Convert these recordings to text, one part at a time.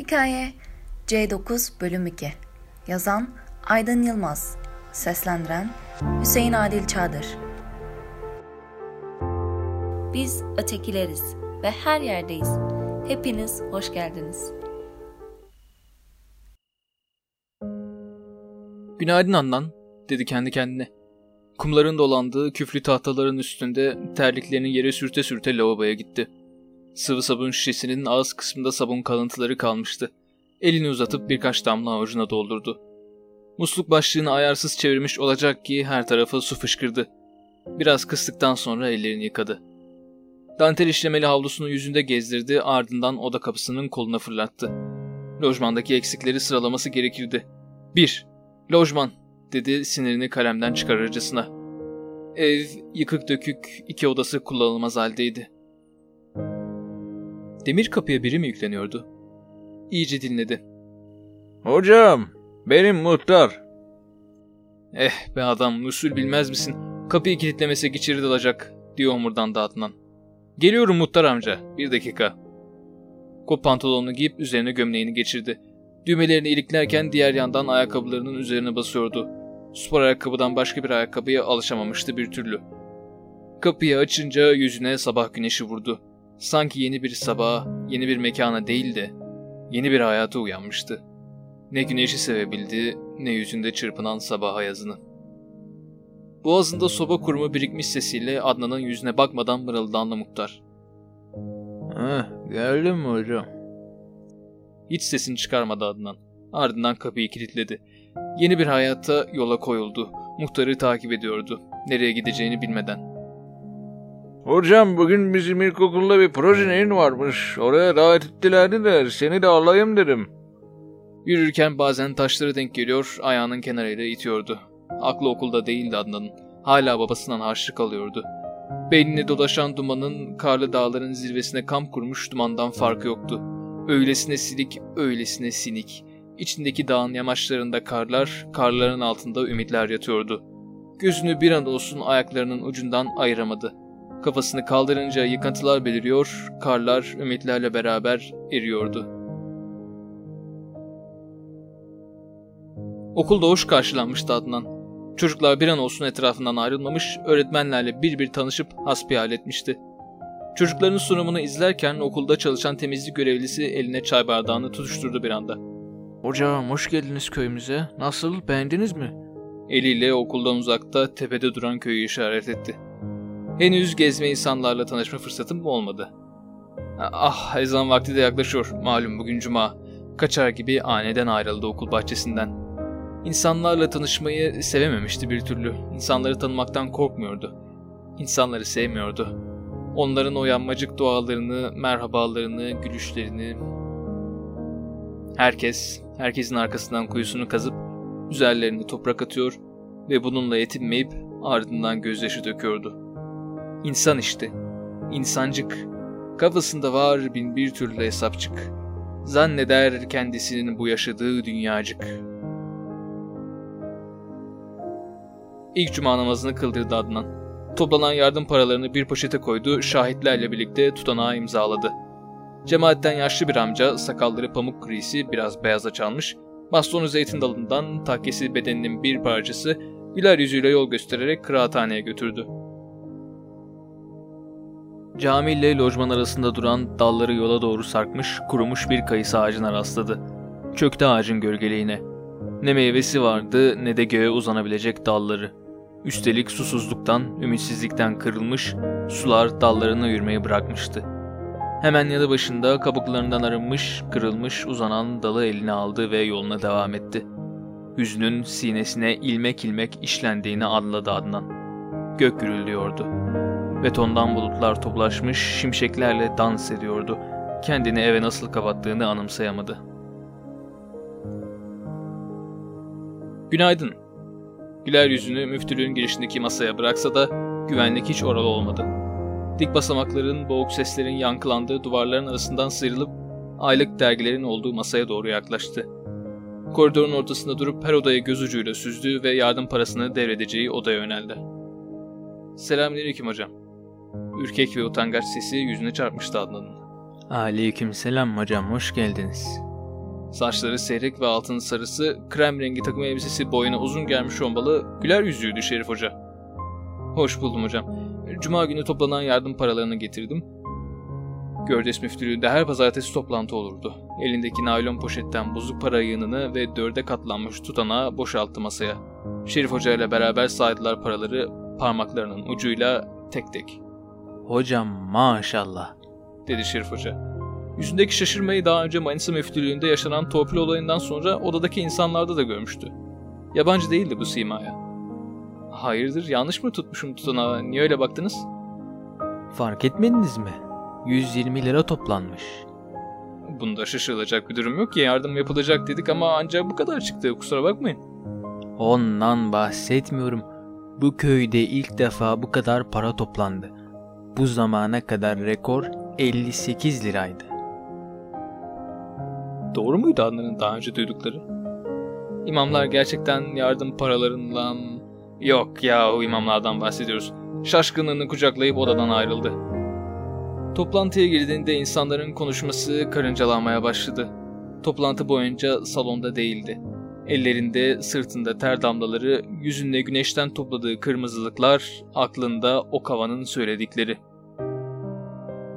Hikaye C9 Bölüm 2 Yazan Aydın Yılmaz Seslendiren Hüseyin Adil Çadır Biz ötekileriz ve her yerdeyiz. Hepiniz hoş geldiniz. Günaydın Andan, dedi kendi kendine. Kumların dolandığı küflü tahtaların üstünde terliklerini yere sürte sürte lavaboya gitti. Sıvı sabun şişesinin ağız kısmında sabun kalıntıları kalmıştı. Elini uzatıp birkaç damla avucuna doldurdu. Musluk başlığını ayarsız çevirmiş olacak ki her tarafa su fışkırdı. Biraz kıstıktan sonra ellerini yıkadı. Dantel işlemeli havlusunu yüzünde gezdirdi ardından oda kapısının koluna fırlattı. Lojmandaki eksikleri sıralaması gerekirdi. 1. Lojman dedi sinirini kalemden çıkarırcasına. Ev yıkık dökük iki odası kullanılmaz haldeydi. Demir kapıya biri mi yükleniyordu? İyice dinledi. Hocam, benim muhtar. Eh be adam, usul bilmez misin? Kapıyı kilitlemesek içeri dalacak, diyor omurdan Adnan. Geliyorum muhtar amca, bir dakika. Kot pantolonunu giyip üzerine gömleğini geçirdi. Düğmelerini iliklerken diğer yandan ayakkabılarının üzerine basıyordu. Spor ayakkabıdan başka bir ayakkabıya alışamamıştı bir türlü. Kapıyı açınca yüzüne sabah güneşi vurdu. Sanki yeni bir sabaha, yeni bir mekana değil de yeni bir hayata uyanmıştı. Ne güneşi sevebildi, ne yüzünde çırpınan sabah ayazını. Boğazında soba kurumu birikmiş sesiyle Adnan'ın yüzüne bakmadan mırıldandı muhtar. Heh, geldin mi hocam? Hiç sesini çıkarmadı Adnan. Ardından kapıyı kilitledi. Yeni bir hayata yola koyuldu. Muhtarı takip ediyordu. Nereye gideceğini bilmeden. Hocam bugün bizim ilkokulda bir proje neyin varmış. Oraya davet ettilerdi de seni de alayım dedim. Yürürken bazen taşları denk geliyor, ayağının kenarıyla itiyordu. Aklı okulda değildi Adnan'ın. Hala babasından harçlık alıyordu. Beynine dolaşan dumanın karlı dağların zirvesine kamp kurmuş dumandan farkı yoktu. Öylesine silik, öylesine sinik. İçindeki dağın yamaçlarında karlar, karların altında ümitler yatıyordu. Gözünü bir an olsun ayaklarının ucundan ayıramadı. Kafasını kaldırınca yıkıntılar beliriyor, karlar ümitlerle beraber eriyordu. Okulda hoş karşılanmıştı Adnan. Çocuklar bir an olsun etrafından ayrılmamış, öğretmenlerle bir bir tanışıp hasbihal etmişti. Çocukların sunumunu izlerken okulda çalışan temizlik görevlisi eline çay bardağını tutuşturdu bir anda. Hocam hoş geldiniz köyümüze. Nasıl beğendiniz mi? Eliyle okuldan uzakta tepede duran köyü işaret etti. Henüz gezme insanlarla tanışma fırsatım olmadı. Ah ezan vakti de yaklaşıyor. Malum bugün cuma. Kaçar gibi aniden ayrıldı okul bahçesinden. İnsanlarla tanışmayı sevememişti bir türlü. İnsanları tanımaktan korkmuyordu. İnsanları sevmiyordu. Onların o yanmacık dualarını, merhabalarını, gülüşlerini... Herkes, herkesin arkasından kuyusunu kazıp üzerlerine toprak atıyor ve bununla yetinmeyip ardından gözyaşı döküyordu. İnsan işte. insancık. Kafasında var bin bir türlü hesapçık. Zanneder kendisinin bu yaşadığı dünyacık. İlk cuma namazını kıldırdı Adnan. Toplanan yardım paralarını bir poşete koydu, şahitlerle birlikte tutanağı imzaladı. Cemaatten yaşlı bir amca, sakalları pamuk grisi, biraz beyaza çalmış, bastonu zeytin dalından takkesi bedeninin bir parçası, güler yüzüyle yol göstererek kıraathaneye götürdü. Cami ile lojman arasında duran dalları yola doğru sarkmış, kurumuş bir kayısı ağacına rastladı. Çöktü ağacın gölgeliğine. Ne meyvesi vardı ne de göğe uzanabilecek dalları. Üstelik susuzluktan, ümitsizlikten kırılmış, sular dallarına yürümeyi bırakmıştı. Hemen yanı başında kabuklarından arınmış, kırılmış uzanan dalı eline aldı ve yoluna devam etti. Hüznün sinesine ilmek ilmek işlendiğini anladı Adnan. Gök gürülüyordu. Betondan bulutlar toplaşmış, şimşeklerle dans ediyordu. Kendini eve nasıl kapattığını anımsayamadı. Günaydın. Güler yüzünü müftülüğün girişindeki masaya bıraksa da güvenlik hiç oralı olmadı. Dik basamakların, boğuk seslerin yankılandığı duvarların arasından sıyrılıp aylık dergilerin olduğu masaya doğru yaklaştı. Koridorun ortasında durup her odaya göz ucuyla süzdü ve yardım parasını devredeceği odaya yöneldi. Selamünaleyküm hocam. Ürkek ve utangaç sesi yüzüne çarpmıştı Adnan'ın. Aleyküm selam hocam hoş geldiniz. Saçları seyrek ve altın sarısı, krem rengi takım elbisesi boyuna uzun gelmiş olmalı, güler yüzlüydü Şerif Hoca. Hoş buldum hocam. Cuma günü toplanan yardım paralarını getirdim. Gördes müftülüğünde her pazartesi toplantı olurdu. Elindeki naylon poşetten bozuk para yığınını ve dörde katlanmış tutanağı boşalttı masaya. Şerif Hoca ile beraber saydılar paraları parmaklarının ucuyla tek tek. Hocam maşallah. Dedi Şerif Hoca. Yüzündeki şaşırmayı daha önce Manisa müftülüğünde yaşanan torpil olayından sonra odadaki insanlarda da görmüştü. Yabancı değildi bu simaya. Hayırdır yanlış mı tutmuşum tutanağı niye öyle baktınız? Fark etmediniz mi? 120 lira toplanmış. Bunda şaşırılacak bir durum yok ki yardım yapılacak dedik ama ancak bu kadar çıktı kusura bakmayın. Ondan bahsetmiyorum. Bu köyde ilk defa bu kadar para toplandı. Bu zamana kadar rekor 58 liraydı. Doğru muydu Adnan'ın daha önce duydukları? İmamlar gerçekten yardım paralarından... Yok ya o imamlardan bahsediyoruz. Şaşkınlığını kucaklayıp odadan ayrıldı. Toplantıya girdiğinde insanların konuşması karıncalanmaya başladı. Toplantı boyunca salonda değildi. Ellerinde, sırtında ter damlaları, yüzünde güneşten topladığı kırmızılıklar, aklında o kavanın söyledikleri.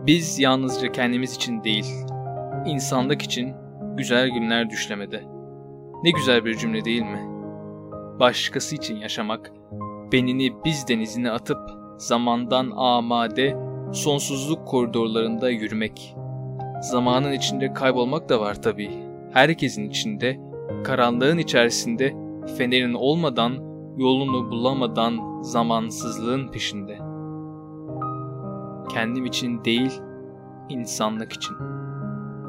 Biz yalnızca kendimiz için değil, insanlık için güzel günler düşlemede. Ne güzel bir cümle değil mi? Başkası için yaşamak, benini biz denizine atıp zamandan amade, sonsuzluk koridorlarında yürümek. Zamanın içinde kaybolmak da var tabii. Herkesin içinde, karanlığın içerisinde, fenerin olmadan, yolunu bulamadan zamansızlığın peşinde. Kendim için değil, insanlık için.''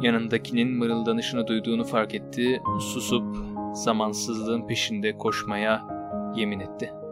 yanındakinin mırıldanışını duyduğunu fark etti, susup zamansızlığın peşinde koşmaya yemin etti.''